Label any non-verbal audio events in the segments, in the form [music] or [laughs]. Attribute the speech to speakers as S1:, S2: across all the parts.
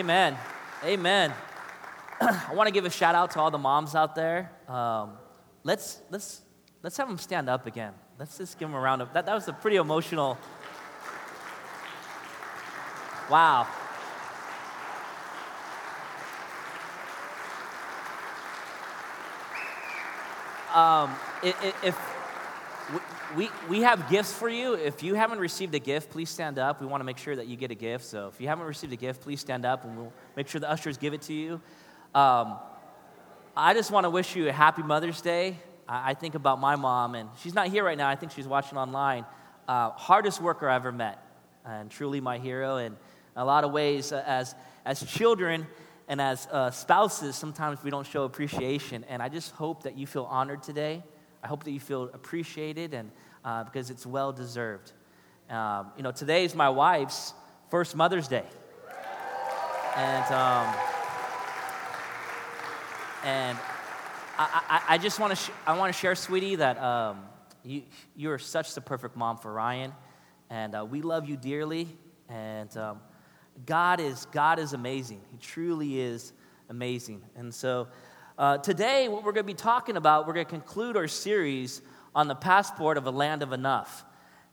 S1: Amen. Amen. [clears throat] I want to give a shout out to all the moms out there. Um, let's, let's, let's have them stand up again. Let's just give them a round of that. That was a pretty emotional. Wow. Um, if we, we have gifts for you. If you haven't received a gift, please stand up. We want to make sure that you get a gift. So if you haven't received a gift, please stand up and we'll make sure the ushers give it to you. Um, I just want to wish you a happy Mother's Day. I, I, think about my mom, and she's not here right now. I think she's watching online. Uh, hardest worker I ever met, and truly my hero. And a lot of ways, uh, as, as children and as uh, spouses, sometimes we don't show appreciation. And I just hope that you feel honored today. I hope that you feel appreciated and uh, because it's well deserved. Um, you know, today is my wife's first Mother's Day. And, um, and I, I, I just want to sh- I want to share, sweetie, that um, you, you are such the perfect mom for Ryan. And uh, we love you dearly. And um, God, is, God is amazing. He truly is amazing. And so, uh, today, what we're going to be talking about, we're going to conclude our series on the passport of a land of enough.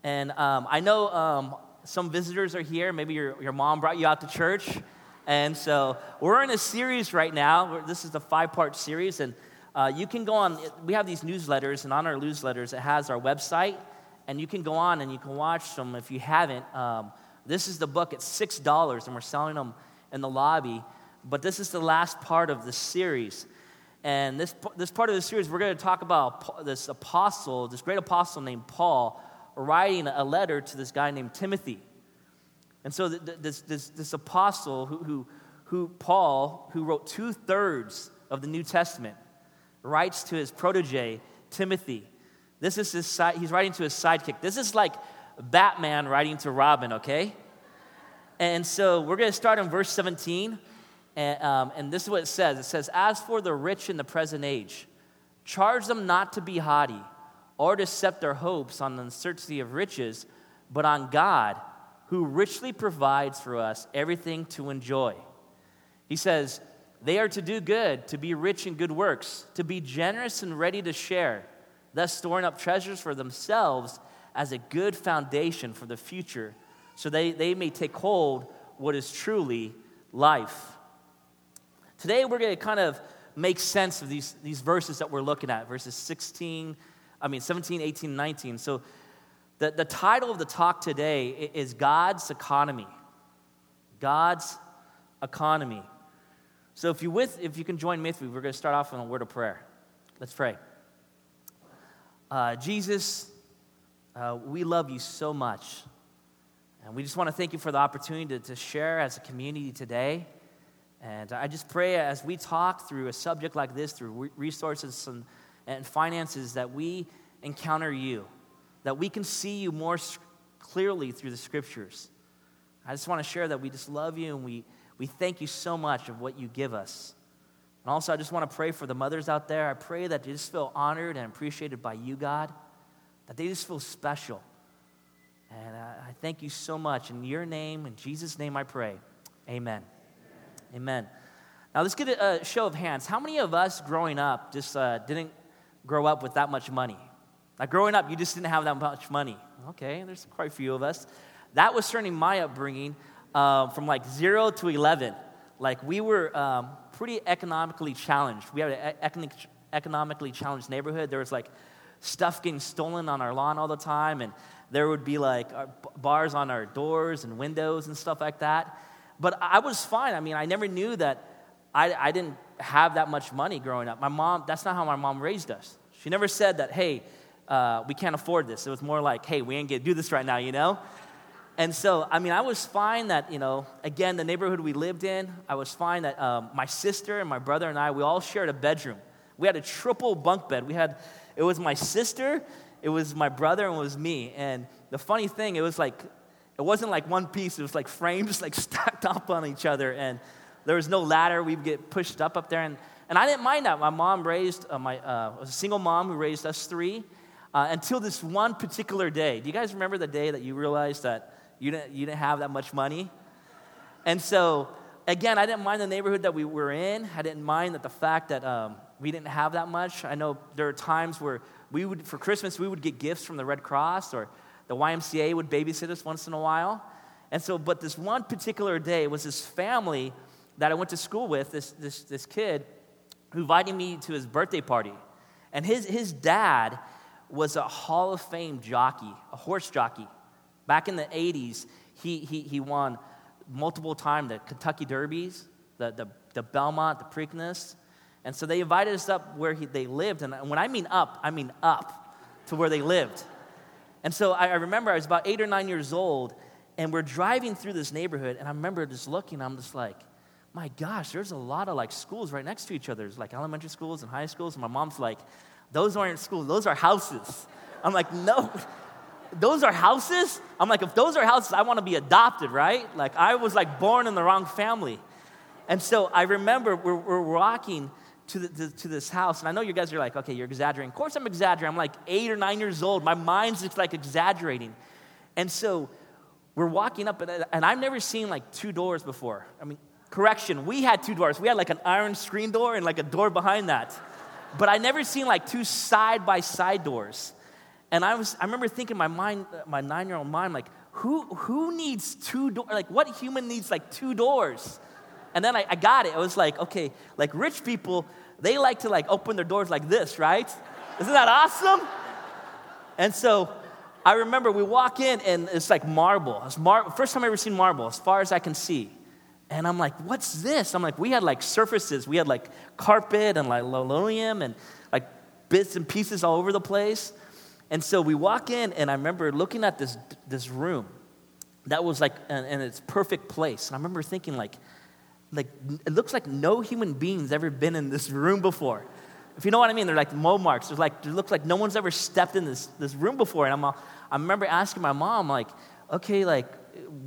S1: And um, I know um, some visitors are here. Maybe your, your mom brought you out to church. And so we're in a series right now. This is the five part series. And uh, you can go on, we have these newsletters, and on our newsletters, it has our website. And you can go on and you can watch them if you haven't. Um, this is the book, it's $6, and we're selling them in the lobby. But this is the last part of the series. And this, this part of the series, we're going to talk about this apostle, this great apostle named Paul, writing a letter to this guy named Timothy. And so this, this, this apostle, who, who, who Paul, who wrote two thirds of the New Testament, writes to his protege, Timothy. This is his side, he's writing to his sidekick. This is like Batman writing to Robin, okay? And so we're going to start in verse 17. And, um, and this is what it says it says, As for the rich in the present age, charge them not to be haughty or to set their hopes on the uncertainty of riches, but on God, who richly provides for us everything to enjoy. He says, They are to do good, to be rich in good works, to be generous and ready to share, thus storing up treasures for themselves as a good foundation for the future, so they, they may take hold what is truly life. Today, we're going to kind of make sense of these, these verses that we're looking at verses 16, I mean, 17, 18, 19. So, the, the title of the talk today is God's Economy. God's Economy. So, if you, with, if you can join me, we're going to start off with a word of prayer. Let's pray. Uh, Jesus, uh, we love you so much. And we just want to thank you for the opportunity to, to share as a community today. And I just pray as we talk through a subject like this, through resources and, and finances, that we encounter you, that we can see you more clearly through the scriptures. I just want to share that we just love you and we, we thank you so much of what you give us. And also, I just want to pray for the mothers out there. I pray that they just feel honored and appreciated by you, God, that they just feel special. And I, I thank you so much. In your name, in Jesus' name, I pray. Amen. Amen. Now, let's get a, show of hands. How many of us growing up just uh, didn't grow up with that much money? Like growing up, you just didn't have that much money. Okay, there's quite a few of us. That was certainly my upbringing uh, from like zero to 11. Like we were um, pretty economically challenged. We had an economically challenged neighborhood. There was like stuff getting stolen on our lawn all the time, and there would be like bars on our doors and windows and stuff like that. But I was fine. I mean, I never knew that I, I didn't have that much money growing up. My mom, that's not how my mom raised us. She never said that, hey, uh, we can't afford this. It was more like, hey, we ain't gonna do this right now, you know? And so, I mean, I was fine that, you know, again, the neighborhood we lived in, I was fine that um, my sister and my brother and I, we all shared a bedroom. We had a triple bunk bed. We had, it was my sister, it was my brother, and it was me. And the funny thing, it was like it wasn't like one piece, it was like frames [laughs] like stacked up on each other. And there was no ladder. We'd get pushed up up there. And, and I didn't mind that. My mom raised, uh, my, uh, was a single mom who raised us three uh, until this one particular day. Do you guys remember the day that you realized that you didn't, you didn't have that much money? And so again, I didn't mind the neighborhood that we were in. I didn't mind that the fact that um, we didn't have that much. I know there are times where we would, for Christmas, we would get gifts from the Red Cross or the YMCA would babysit us once in a while. And so, but this one particular day was this family that I went to school with, this, this, this kid, who invited me to his birthday party. And his, his dad was a Hall of Fame jockey, a horse jockey. Back in the 80s, he, he, he won multiple times the Kentucky Derbies, the, the, the Belmont, the Preakness. And so they invited us up where he, they lived. And when I mean up, I mean up to where they lived. And so I, I remember I was about eight or nine years old, and we're driving through this neighborhood, and I remember just looking, I'm just like, my gosh, there's a lot of like schools right next to each other. There's like elementary schools and high schools. And my mom's like, those aren't schools, those are houses. I'm like, no, [laughs] those are houses? I'm like, if those are houses, I want to be adopted, right? Like, I was like born in the wrong family. And so I remember we're, we're walking to, the, to, to, this house, and I know you guys are like, okay, you're exaggerating. Of course, I'm exaggerating. I'm like eight or nine years old. My mind's just like exaggerating. And so we're walking up, and, and I've never seen like two doors before. I mean, correction, we had two doors. We had like an iron screen door and like a door behind that. But I never seen like two side by side doors. And I was, I remember thinking in my mind, my nine year old mind, like, who, who needs two doors? Like, what human needs like two doors? And then I, I got it. I was like, okay, like rich people, they like to like open their doors like this, right? Isn't that awesome? And so I remember we walk in and it's like marble. It's mar- first time I ever seen marble, as far as I can see. And I'm like, what's this? I'm like, we had like surfaces. We had like carpet and like linoleum and like bits and pieces all over the place. And so we walk in, and I remember looking at this, this room that was like in, in its perfect place. And I remember thinking, like, like, it looks like no human being's ever been in this room before. If you know what I mean, they're like mow marks. There's like, it looks like no one's ever stepped in this, this room before. And I'm, I remember asking my mom, like, okay, like,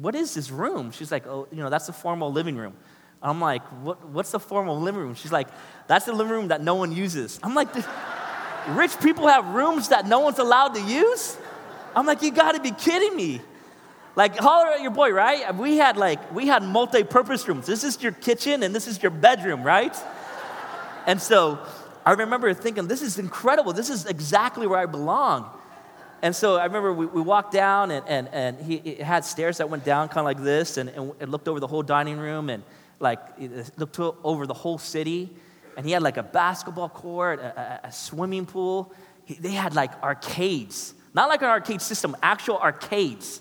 S1: what is this room? She's like, oh, you know, that's the formal living room. I'm like, what, what's the formal living room? She's like, that's the living room that no one uses. I'm like, rich people have rooms that no one's allowed to use? I'm like, you gotta be kidding me. Like, holler at your boy, right? We had like, we had multi-purpose rooms. This is your kitchen and this is your bedroom, right? And so I remember thinking, this is incredible. This is exactly where I belong. And so I remember we, we walked down and, and, and he, had stairs that went down kind of like this and, and it looked over the whole dining room and like looked over the whole city and he had like a basketball court, a, a, a swimming pool. He, they had like arcades, not like an arcade system, actual arcades.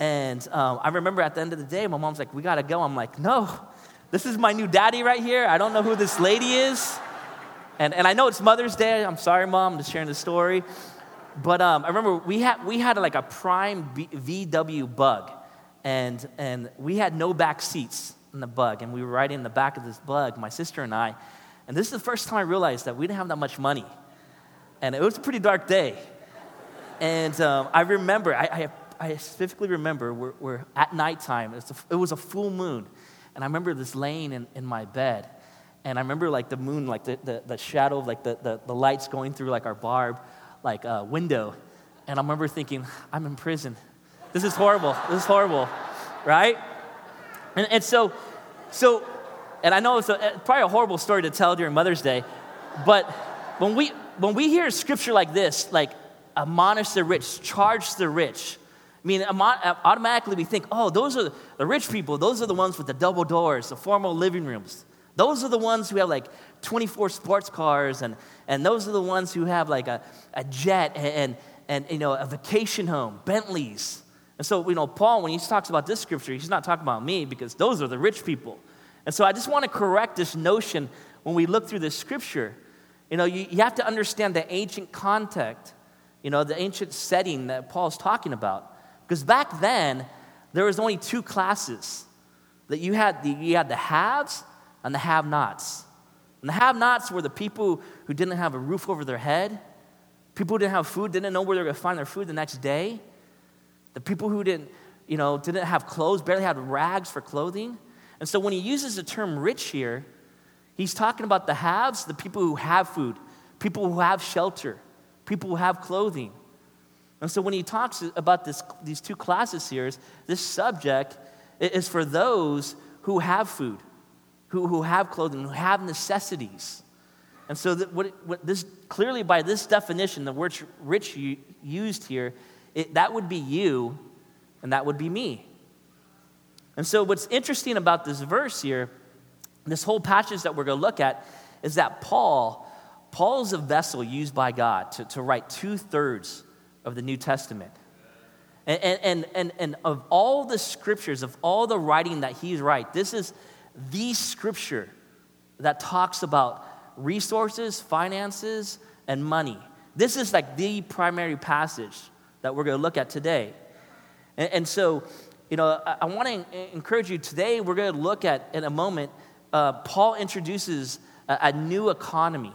S1: And um, I remember at the end of the day, my mom's like, "We gotta go." I'm like, "No, this is my new daddy right here. I don't know who this lady is." And, and I know it's Mother's Day. I'm sorry, mom. I'm just sharing the story. But um, I remember we had, we had like a prime B- VW bug, and, and we had no back seats in the bug. And we were riding in the back of this bug, my sister and I. And this is the first time I realized that we didn't have that much money. And it was a pretty dark day. And um, I remember, I, I, I, specifically remember, we're, we're at nighttime. It was, a, it was, a, full moon. And I remember this laying in, in my bed. And I remember like the moon, like the, the, the shadow of like the, the, the, lights going through like our barb, like uh, window. And I remember thinking, I'm in prison. This is horrible. This is horrible, right? And, and so, so and I know it's a, probably a horrible story to tell during Mother's Day, but when we, when we hear scripture like this, like admonish the rich, charge the rich, I mean, automatically we think, oh, those are the rich people. Those are the ones with the double doors, the formal living rooms. Those are the ones who have like 24 sports cars, and, and those are the ones who have like a, a jet and, and, you know, a vacation home, Bentleys. And so, you know, Paul, when he talks about this scripture, he's not talking about me because those are the rich people. And so I just want to correct this notion when we look through this scripture. You know, you, you have to understand the ancient context, you know, the ancient setting that Paul's talking about. Because back then, there was only two classes. That you had the, you had the haves and the have-nots. And the have-nots were the people who didn't have a roof over their head, people who didn't have food, didn't know where they were going to find their food the next day. The people who didn't, you know, didn't have clothes, barely had rags for clothing. And so when he uses the term rich here, he's talking about the haves, the people who have food, people who have shelter, people who have clothing. And so when he talks about this, these two classes here, this subject is for those who have food, who, who have clothing, who have necessities. And so, what, what this clearly by this definition, the word rich used here, it, that would be you and that would be me. And so, what's interesting about this verse here, this whole passage that we're going to look at, is that Paul, is a vessel used by God to, to write two thirds of the New Testament. And, and, and, and of all the scriptures, of all the writing that he's right, this is the scripture that talks about resources, finances, and money. This is like the primary passage that we're going to look at today. And, and so, you know, I, I want to encourage you today, we're going to look at, in a moment, uh, Paul introduces a, a, new economy,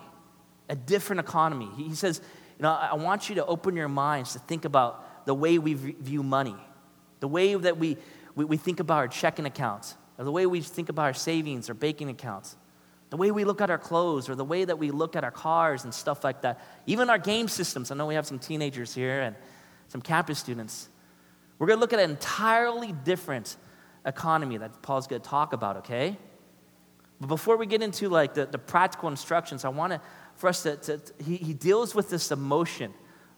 S1: a different economy. He, he says, you know, I want you to open your minds to think about the way we view money, the way that we, we, we think about our checking accounts, or the way we think about our savings or banking accounts, the way we look at our clothes, or the way that we look at our cars and stuff like that. Even our game systems. I know we have some teenagers here and some campus students. We're going to look at an entirely different economy that Paul's going to talk about, okay? But before we get into like the, the practical instructions, I want to, for us to, to, he, he, deals with this emotion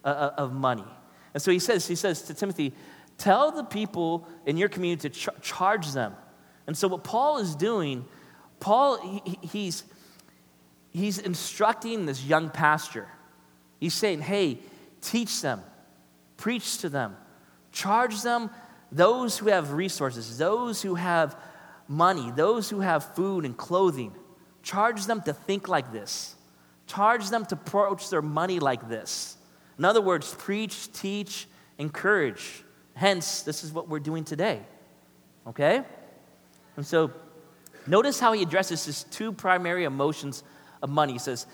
S1: uh, uh, of money. And so he says, he says to Timothy, tell the people in your community to ch- charge them. And so what Paul is doing, Paul, he, he's, he's instructing this young pastor. He's saying, hey, teach them, preach to them, Charge them, those who have resources, those who have money, those who have food and clothing. Charge them to think like this. Charge them to approach their money like this. In other words, preach, teach, encourage. Hence, this is what we're doing today. Okay? And so, notice how he addresses his two primary emotions of money. He says,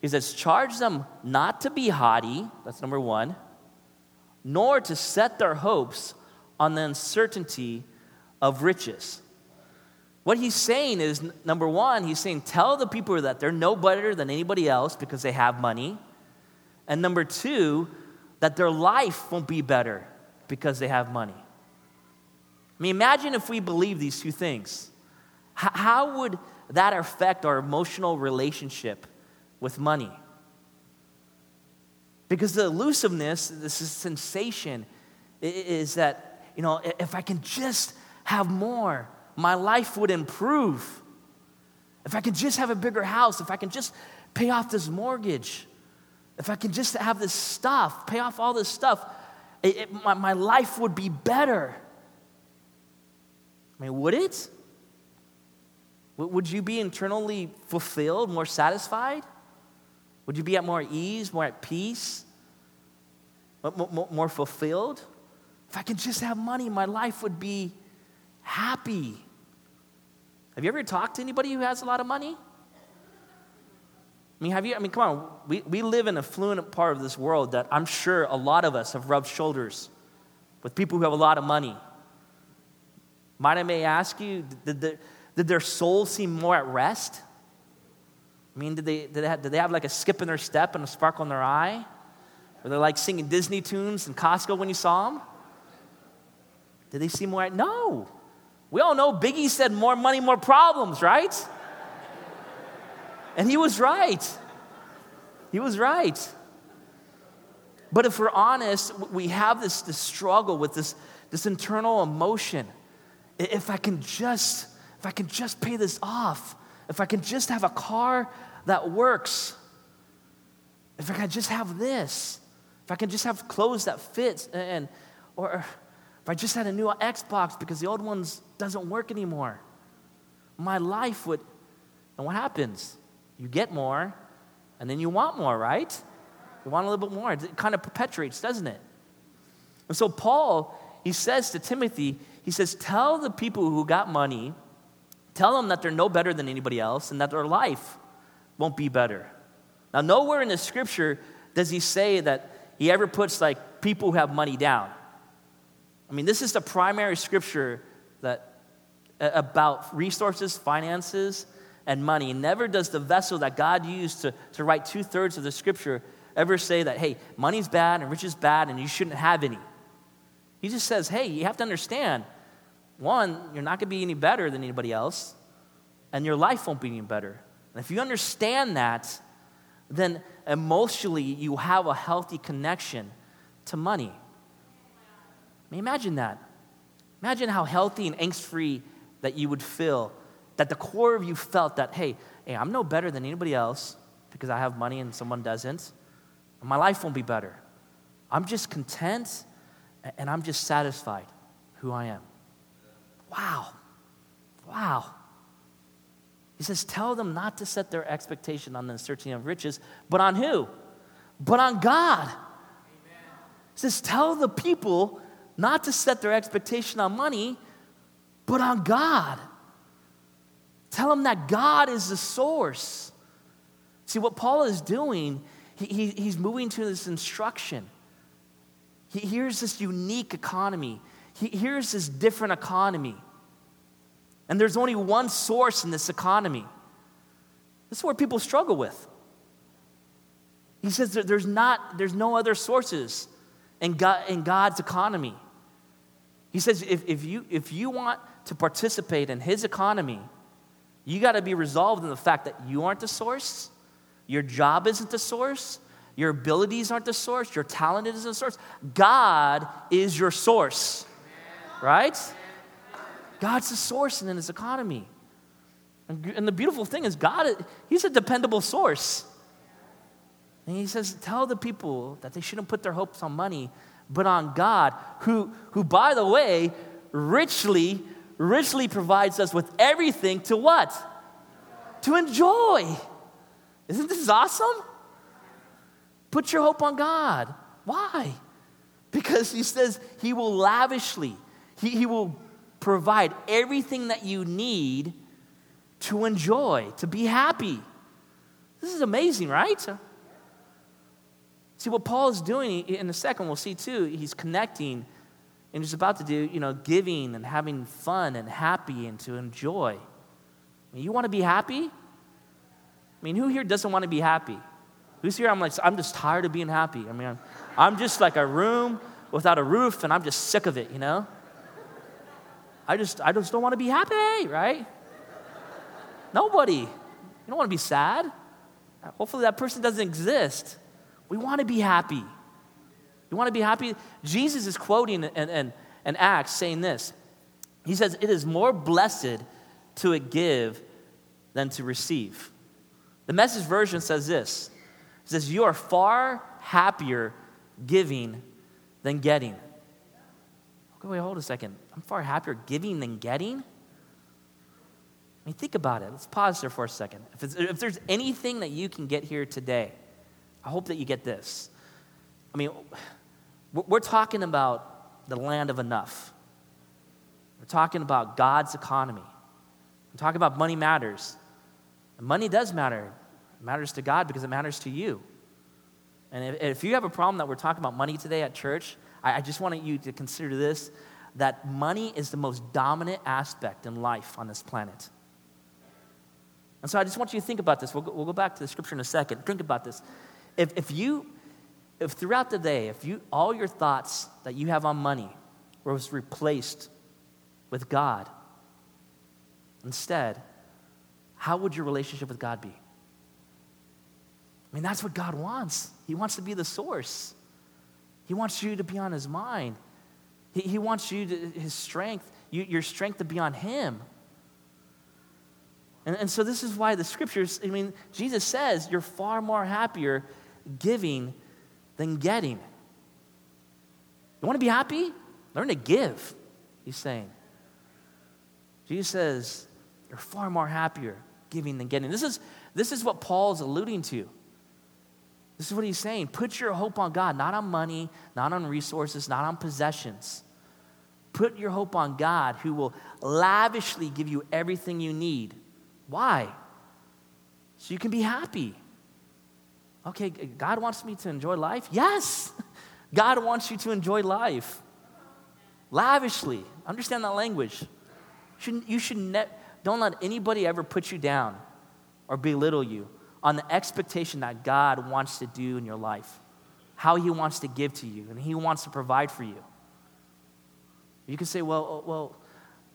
S1: he says, charge them not to be haughty, that's number one, nor to set their hopes on the uncertainty of riches. What he's saying is number one, he's saying, tell the people that they're no better than anybody else because they have money. And number two, that their life won't be better because they have money. I mean, imagine if we believe these two things. how would that affect our emotional relationship with money? Because the elusiveness, this sensation, is that, you know, if I can just have more, my life would improve. If I could just have a bigger house, if I can just pay off this mortgage, if I can just have this stuff, pay off all this stuff, it, it, my, my life would be better. I mean, would it? Would you be internally fulfilled, more satisfied? Would you be at more ease, more at peace, more, more fulfilled? If I could just have money, my life would be happy. Have you ever talked to anybody who has a lot of money? I mean, have you? I mean, come on. We, we live in a fluent part of this world that I'm sure a lot of us have rubbed shoulders with people who have a lot of money. Might I may ask you, did, the, did their soul seem more at rest? I mean, did they, did they, have, did they have like a skip in their step and a sparkle in their eye? Were they like singing Disney tunes in Costco when you saw them? Did they seem more? At? No. We all know Biggie said more money, more problems, right? And he was right. He was right. But if we're honest, we have this, this struggle with this, this internal emotion. If I can just, if I can just pay this off, if I can just have a car that works. If I can just have this, if I can just have clothes that fits, and or if I just had a new Xbox because the old ones doesn't work anymore, my life would. And what happens? You get more, and then you want more, right? You want a little bit more. It kind of perpetuates, doesn't it? And so Paul, he says to Timothy, he says, tell the people who got money, tell them that they're no better than anybody else and that their life won't be better. Now, nowhere in the scripture does he say that he ever puts like people who have money down. I mean, this is the primary scripture that about resources, finances, and money. Never does the vessel that God used to, to write two thirds of the scripture ever say that, hey, money's bad and rich is bad and you shouldn't have any. He just says, hey, you have to understand one, you're not going to be any better than anybody else, and your life won't be any better. And if you understand that, then emotionally you have a healthy connection to money. I mean, imagine that. Imagine how healthy and angst free that you would feel, that the core of you felt that, hey, hey, I'm no better than anybody else because I have money and someone doesn't. My life won't be better. I'm just content and I'm just satisfied who I am. Wow. Wow. He says, Tell them not to set their expectation on the searching of riches, but on who? But on God. Amen. He says, Tell the people not to set their expectation on money, but on God. Tell them that God is the source. See, what Paul is doing, he, he, he's moving to this instruction. He, here's this unique economy, he, here's this different economy. And there's only one source in this economy. This is where people struggle with. He says there's, not, there's no other sources in, God, in God's economy. He says if, if, you, if you want to participate in his economy, you got to be resolved in the fact that you aren't the source, your job isn't the source, your abilities aren't the source, your talent isn't the source. God is your source, right? God's the source in his economy. And the beautiful thing is, God, He's a dependable source. And He says, Tell the people that they shouldn't put their hopes on money, but on God, who, who by the way, richly, richly provides us with everything to what? To enjoy. Isn't this awesome? Put your hope on God. Why? Because He says He will lavishly, He, he will provide everything that you need to enjoy, to be happy. This is amazing, right? See, what Paul is doing in a second, we'll see too, he's connecting and he's about to do, you know, giving and having fun and happy and to enjoy. I mean, you want to be happy? I mean, who here doesn't want to be happy? Who's here? I'm like, I'm just tired of being happy. I mean, I'm, I'm just like a room without a roof and I'm just sick of it, you know? I just, I just don't want to be happy, right? Nobody. You don't want to be sad. Hopefully that person doesn't exist. We want to be happy. You want to be happy? Jesus is quoting in, in, in Acts saying this. He says, It is more blessed to give than to receive. The message version says this It says, You are far happier giving than getting. Okay, wait, hold a second. I'm far happier giving than getting? I mean, think about it. Let's pause there for a second. If, if there's anything that you can get here today, I hope that you get this. I mean, we're talking about the land of enough. We're talking about God's economy. We're talking about money matters. And money does matter. It matters to God because it matters to you. And if, if you have a problem that we're talking about money today at church, I, I just want you to consider this that money is the most dominant aspect in life on this planet. And so I just want you to think about this. We'll go, we'll go back to the scripture in a second. Think about this. If, if you, if throughout the day, if you, all your thoughts that you have on money was replaced with God, instead, how would your relationship with God be? I mean, that's what God wants. He wants to be the source. He wants you to be on his mind. He, he wants you to, his strength, you, your strength to be on him. And, and so this is why the scriptures, I mean, Jesus says you're far more happier giving than getting. You want to be happy? Learn to give, he's saying. Jesus says you're far more happier giving than getting. This is, this is what Paul's alluding to. This is what he's saying. Put your hope on God, not on money, not on resources, not on possessions. Put your hope on God who will lavishly give you everything you need. Why? So you can be happy. Okay, God wants me to enjoy life? Yes. [laughs] God wants you to enjoy life. Lavishly. Understand that language. You should, you should ne- don't let anybody ever put you down or belittle you on the expectation that God wants to do in your life, how He wants to give to you, and He wants to provide for you. You can say, well, oh, well,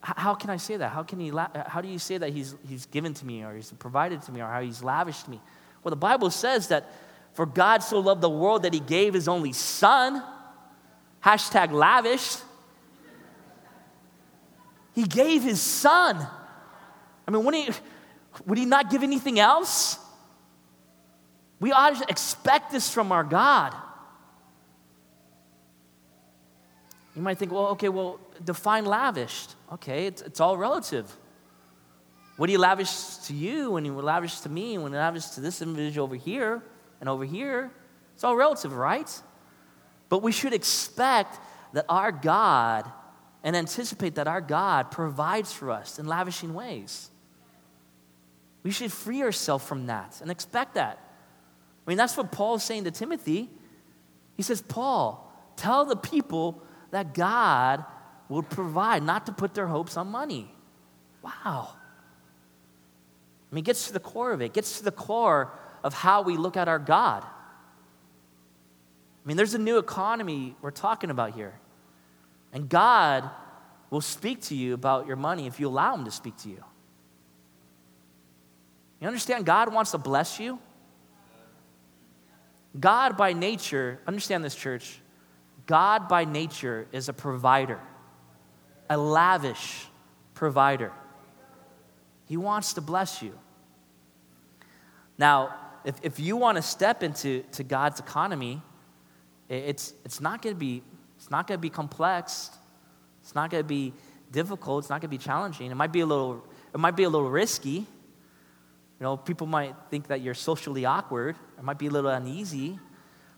S1: how can I say that? How, can he la- how do you say that he's, he's given to me or he's provided to me or how he's lavished me? Well, the Bible says that for God so loved the world that he gave his only son. Hashtag lavish. He gave his son. I mean, would he, would he not give anything else? We ought to expect this from our God. You might think, well, okay, well, define lavished. Okay, it's, it's all relative. What do you lavish to you when you lavish to me, and when you lavish to this individual over here and over here? It's all relative, right? But we should expect that our God and anticipate that our God provides for us in lavishing ways. We should free ourselves from that and expect that. I mean, that's what Paul is saying to Timothy. He says, Paul, tell the people that God will provide, not to put their hopes on money. Wow. I mean, it gets to the core of it, it gets to the core of how we look at our God. I mean, there's a new economy we're talking about here. And God will speak to you about your money if you allow Him to speak to you. You understand? God wants to bless you. God, by nature, understand this, church, God, by nature, is a provider, a lavish provider. He wants to bless you. Now, if, if you want to step into to God's economy, it's, it's not going to be it's not going to be complex. It's not going to be difficult. It's not going to be challenging. It might be a little it might be a little risky. You know, people might think that you're socially awkward. It might be a little uneasy.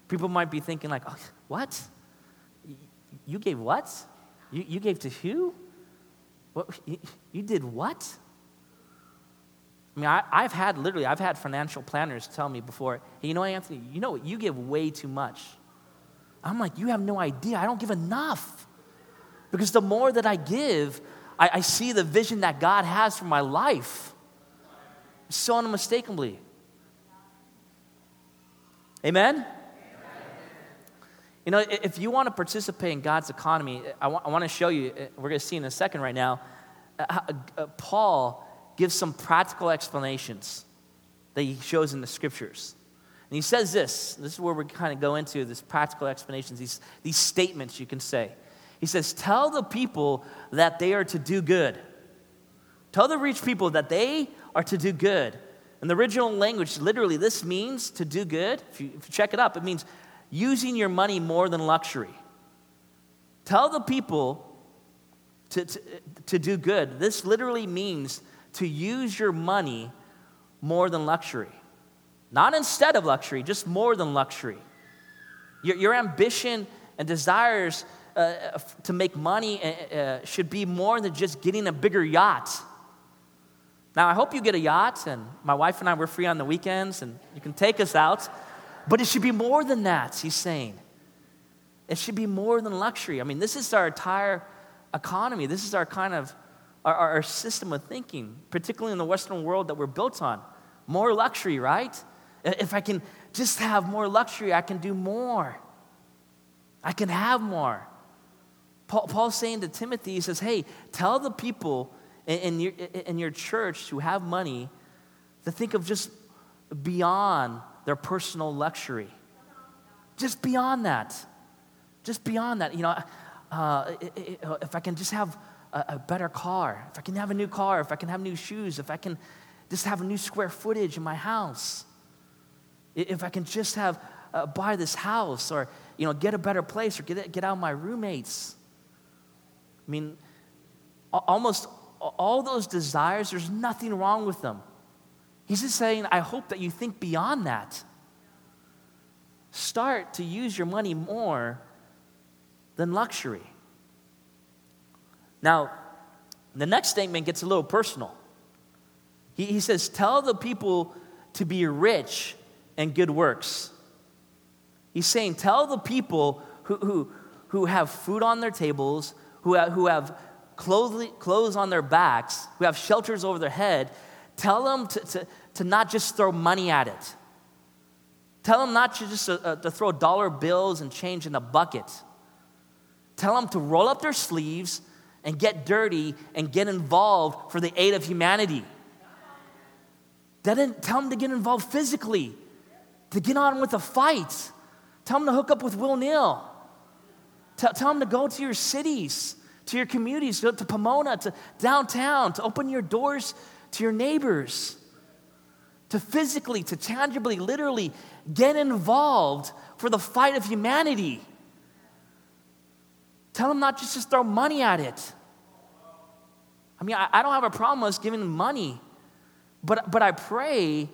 S1: People might be thinking like, oh, "What? You gave what? You, you gave to who? What? You, you did what?" I mean, I, have had literally, I've had financial planners tell me before, hey, you know, Anthony, you know what? You give way too much. I'm like, you have no idea. I don't give enough. Because the more that I give, I, I see the vision that God has for my life so unmistakably. Amen? Amen? You know, if you want to participate in God's economy, I, I want to show you, uh, we're going to see in a second right now, uh, uh, Paul gives some practical explanations that he shows in the scriptures. And he says this this is where we kind of go into this practical explanations, these, these statements you can say. He says, Tell the people that they are to do good. Tell the rich people that they are to do good. In the original language, literally, this means to do good. If you, if you check it up, it means using your money more than luxury. Tell the people to, to, to do good. This literally means to use your money more than luxury. Not instead of luxury, just more than luxury. Your, your ambition and desires uh, to make money uh, uh, should be more than just getting a bigger yacht. Now, I hope you get a yacht, and my wife and I, we're free on the weekends, and you can take us out. But it should be more than that, he's saying. It should be more than luxury. I mean, this is our entire economy. This is our kind of our, our system of thinking, particularly in the Western world that we're built on. More luxury, right? If I can just have more luxury, I can do more. I can have more. Paul, Paul's saying to Timothy, he says, Hey, tell the people in, in, your, in your church who have money to think of just beyond their personal luxury. Just beyond that. Just beyond that. You know, uh, if I can just have a, a better car, if I can have a new car, if I can have new shoes, if I can just have a new square footage in my house, if I can just have uh, buy this house or you know get a better place or get get out my roommates. I mean, almost all those desires. There's nothing wrong with them. He's just saying, I hope that you think beyond that. Start to use your money more than luxury. Now, the next statement gets a little personal. He, he says, Tell the people to be rich in good works. He's saying, Tell the people who, who, who have food on their tables, who have, who have clothes, clothes on their backs, who have shelters over their head, tell them to, to, to not just throw money at it. Tell them not to just uh, uh to throw dollar bills and change in a bucket. Tell them to roll up their sleeves and get dirty and get involved for the aid of humanity. That didn't tell them to get involved physically, to get on with the fight. Tell them to hook up with Will Neal. Tell, tell them to go to your cities, to your communities, to, to Pomona, to downtown, to open your doors to your neighbors, to physically, to tangibly, literally get involved for the fight of humanity. Tell them not just to throw money at it. I mean, I, I don't have a problem with us giving money, but, but I pray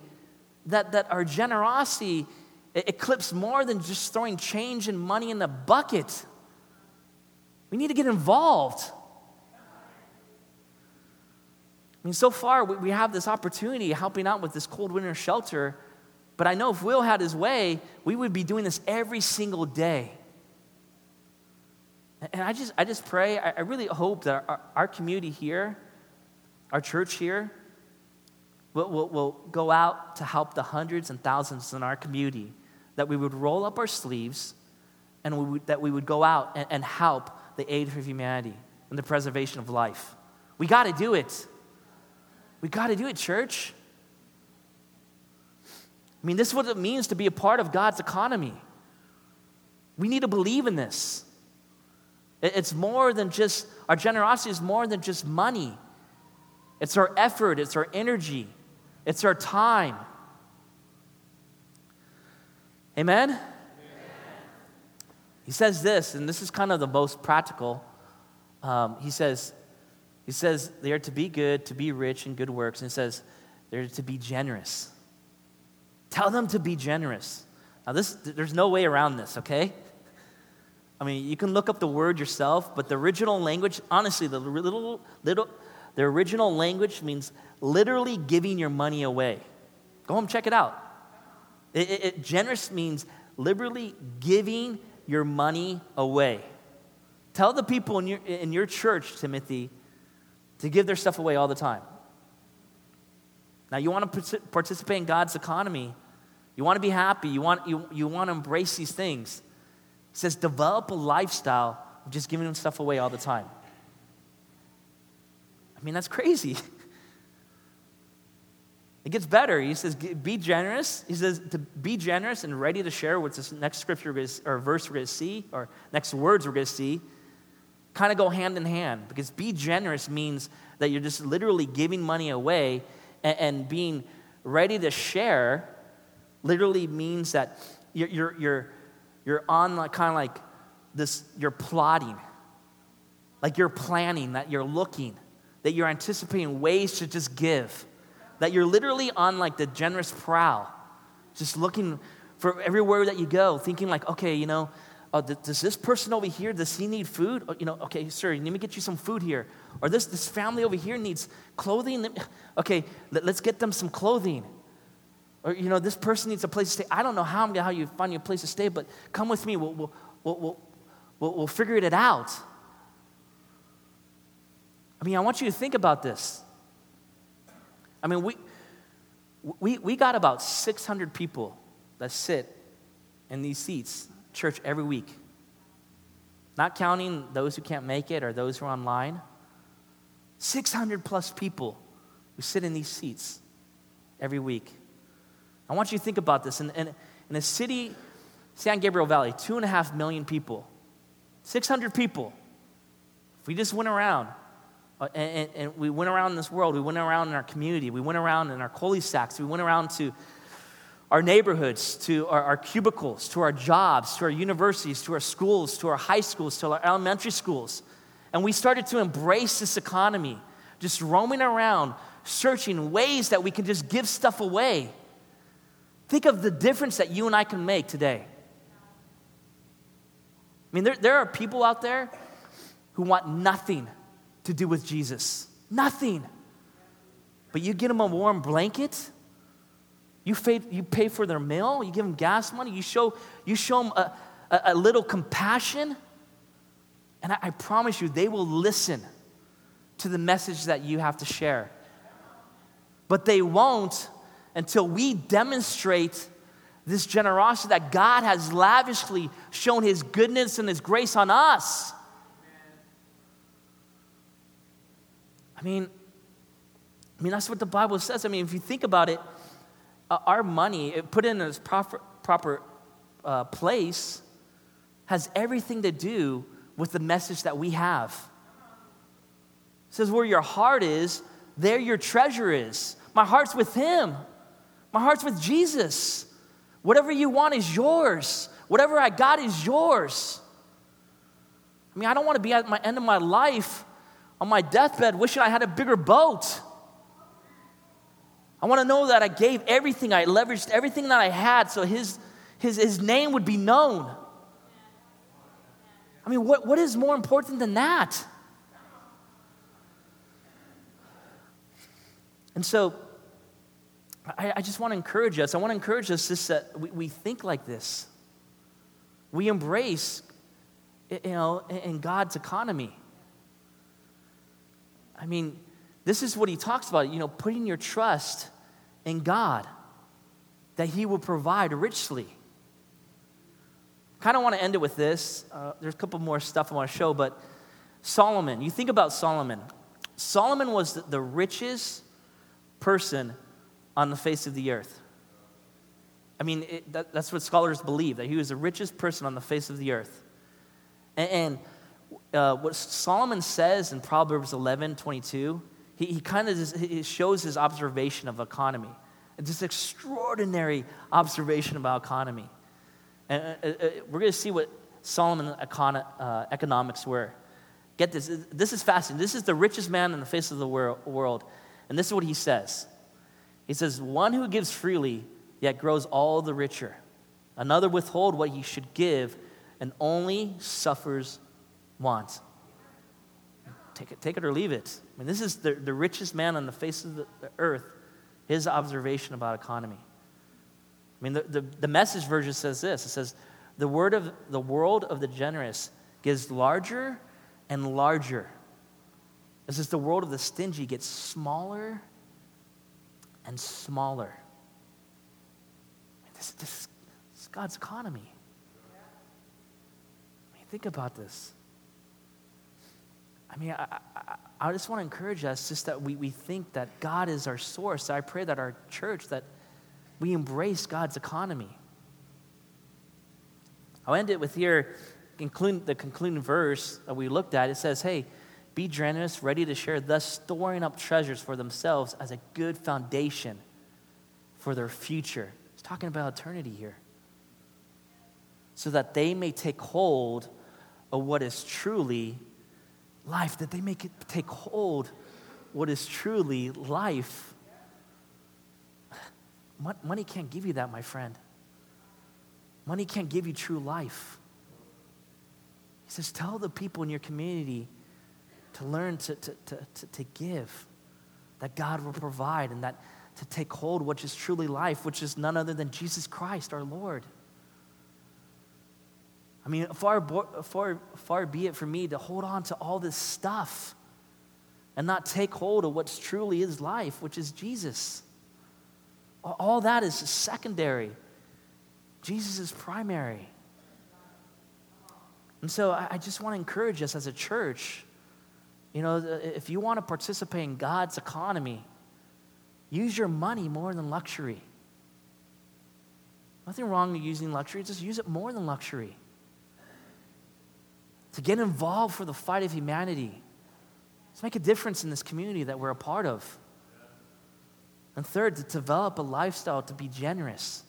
S1: that, that our generosity eclipses more than just throwing change and money in the bucket. We need to get involved. I mean, so far we, we have this opportunity helping out with this cold winter shelter, but I know if Will had his way, we would be doing this every single day. And I just, I just pray, I, really hope that our, our, community here, our church here, will, will, will go out to help the hundreds and thousands in our community, that we would roll up our sleeves and we would, that we would go out and, and help the aid for humanity and the preservation of life. We got to do it. We got to do it, church. I mean, this is what it means to be a part of God's economy. We need to believe in this. It's more than just, our generosity is more than just money. It's our effort, it's our energy, it's our time. Amen? Amen? He says this, and this is kind of the most practical. Um, he says, he says they are to be good, to be rich in good works, and he says they're to be generous. Tell them to be generous. Now, this, there's no way around this, okay? I mean, you can look up the word yourself, but the original language, honestly, the little, little, the original language means literally giving your money away. Go home, check it out. It, it, it generous means liberally giving your money away. Tell the people in your, in your church, Timothy, to give their stuff away all the time. Now, you want to participate in God's economy. You want to be happy. You want, you, you want to embrace these things. Says, develop a lifestyle of just giving them stuff away all the time. I mean, that's crazy. [laughs] It gets better. He says, be generous. He says to be generous and ready to share what's this next scripture or verse we're going to see, or next words we're going to see, kind of go hand in hand. Because be generous means that you're just literally giving money away and, and being ready to share literally means that you're, you're, you're you're on like, kind of like this, you're plotting, like you're planning, that you're looking, that you're anticipating ways to just give, that you're literally on like the generous prowl, just looking for everywhere that you go, thinking like, okay, you know, uh, does this person over here, does he need food? Oh, you know, okay, sir, let me get you some food here. Or this, this family over here needs clothing. Okay, let, let's get them some clothing. Or, you know, this person needs a place to stay. I don't know how I'm gonna how you find you a place to stay, but come with me. We'll, we'll, we'll, we'll, we'll figure it out. I mean, I want you to think about this. I mean, we, we, we got about 600 people that sit in these seats, church every week. Not counting those who can't make it or those who are online. 600 plus people who sit in these seats every week. I want you to think about this. In, in, in a city, San Gabriel Valley, two and a half million people, 600 people. If we just went around, uh, and, and, we went around in this world, we went around in our community, we went around in our cul-de-sacs, we went around to our neighborhoods, to our, our, cubicles, to our jobs, to our universities, to our schools, to our high schools, to our elementary schools. And we started to embrace this economy, just roaming around, searching ways that we can just give stuff away. Think of the difference that you and I can make today. I mean, there, there are people out there who want nothing to do with Jesus. Nothing. But you get them a warm blanket, you pay, you pay for their meal, you give them gas money, you show, you show them a, a, a little compassion, and I, I promise you, they will listen to the message that you have to share. But they won't until we demonstrate this generosity that God has lavishly shown His goodness and His grace on us. I mean, I mean, that's what the Bible says. I mean, if you think about it, uh, our money, put in its proper, proper uh, place, has everything to do with the message that we have. It says, where your heart is, there your treasure is. My heart's with Him, my heart's with Jesus. Whatever you want is yours, whatever I got is yours. I mean, I don't want to be at my end of my life on my deathbed wishing I had a bigger boat. I want to know that I gave everything, I leveraged everything that I had so his, his, his name would be known. I mean, what, what is more important than that? And so, I, I just want to encourage us. I want to encourage us just that we, we think like this. We embrace, you know, in God's economy. I mean, this is what he talks about, you know, putting your trust in God that He will provide richly. Kind of want to end it with this. Uh, there's a couple more stuff I want to show, but Solomon, you think about Solomon. Solomon was the richest person on the face of the earth. I mean, it, that, that's what scholars believe, that he was the richest person on the face of the earth. And, and uh, what Solomon says in Proverbs 11 22, he, he kind of shows his observation of economy, this extraordinary observation about economy. And uh, uh, uh we're going to see what Solomon uh, economics were. Get this, this is fascinating. This is the richest man on the face of the world. And this is what he says He says, One who gives freely, yet grows all the richer. Another withhold what he should give, and only suffers want. Take it, take it or leave it. I mean, this is the, the richest man on the face of the, the earth, his observation about economy. I mean, the, the, the message version says this it says, the, word of, the world of the generous gets larger and larger. It says, the world of the stingy gets smaller and smaller. This, this, this is God's economy. I mean, think about this. I mean, I, I, I just want to encourage us just that we, we think that God is our source. I pray that our church, that we embrace God's economy. I'll end it with here, conclude, the concluding verse that we looked at. It says, hey, be generous, ready to share, thus storing up treasures for themselves as a good foundation for their future. It's talking about eternity here. So that they may take hold of what is truly life, that they make it take hold what is truly life. Money can't give you that, my friend. Money can't give you true life. He says, tell the people in your community to learn to, to, to, to, give, that God will provide, and that to take hold what is truly life, which is none other than Jesus Christ, our Lord. I mean, far, far, far be it for me to hold on to all this stuff and not take hold of what's truly is life, which is Jesus. All that is secondary. Jesus is primary. And so I just want to encourage us as a church, you know, if you want to participate in God's economy, use your money more than luxury. Nothing wrong with using luxury, just use it more than luxury to get involved for the fight of humanity. Let's make a difference in this community that we're a part of. And third, to develop a lifestyle to be generous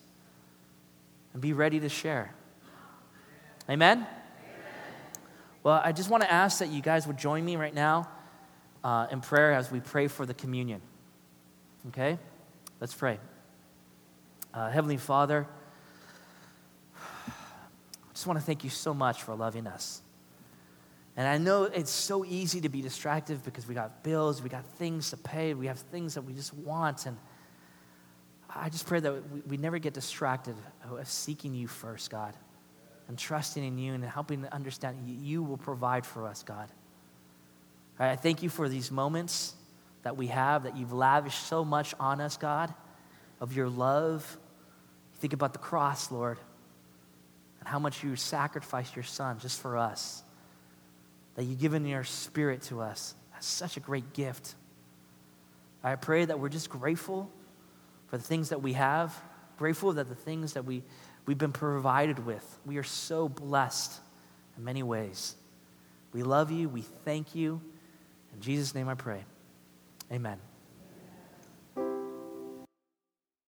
S1: and be ready to share. Amen? Well, I just want to ask that you guys would join me right now uh, in prayer as we pray for the communion. Okay? Let's pray. Uh, Heavenly Father, I just want to thank you so much for loving us. And I know it's so easy to be distracted because we got bills, we got things to pay, we have things that we just want. And I just pray that we, we never get distracted of seeking you first, God, and trusting in you and helping to understand you, will provide for us, God. I thank you for these moments that we have, that you've lavished so much on us, God, of your love. Think about the cross, Lord, and how much you sacrificed your son just for us that you've given your spirit to us. That's such a great gift. I pray that we're just grateful for the things that we have, grateful that the things that we, we've been provided with. We are so blessed in many ways. We love you. We thank you. In Jesus' name I pray. Amen.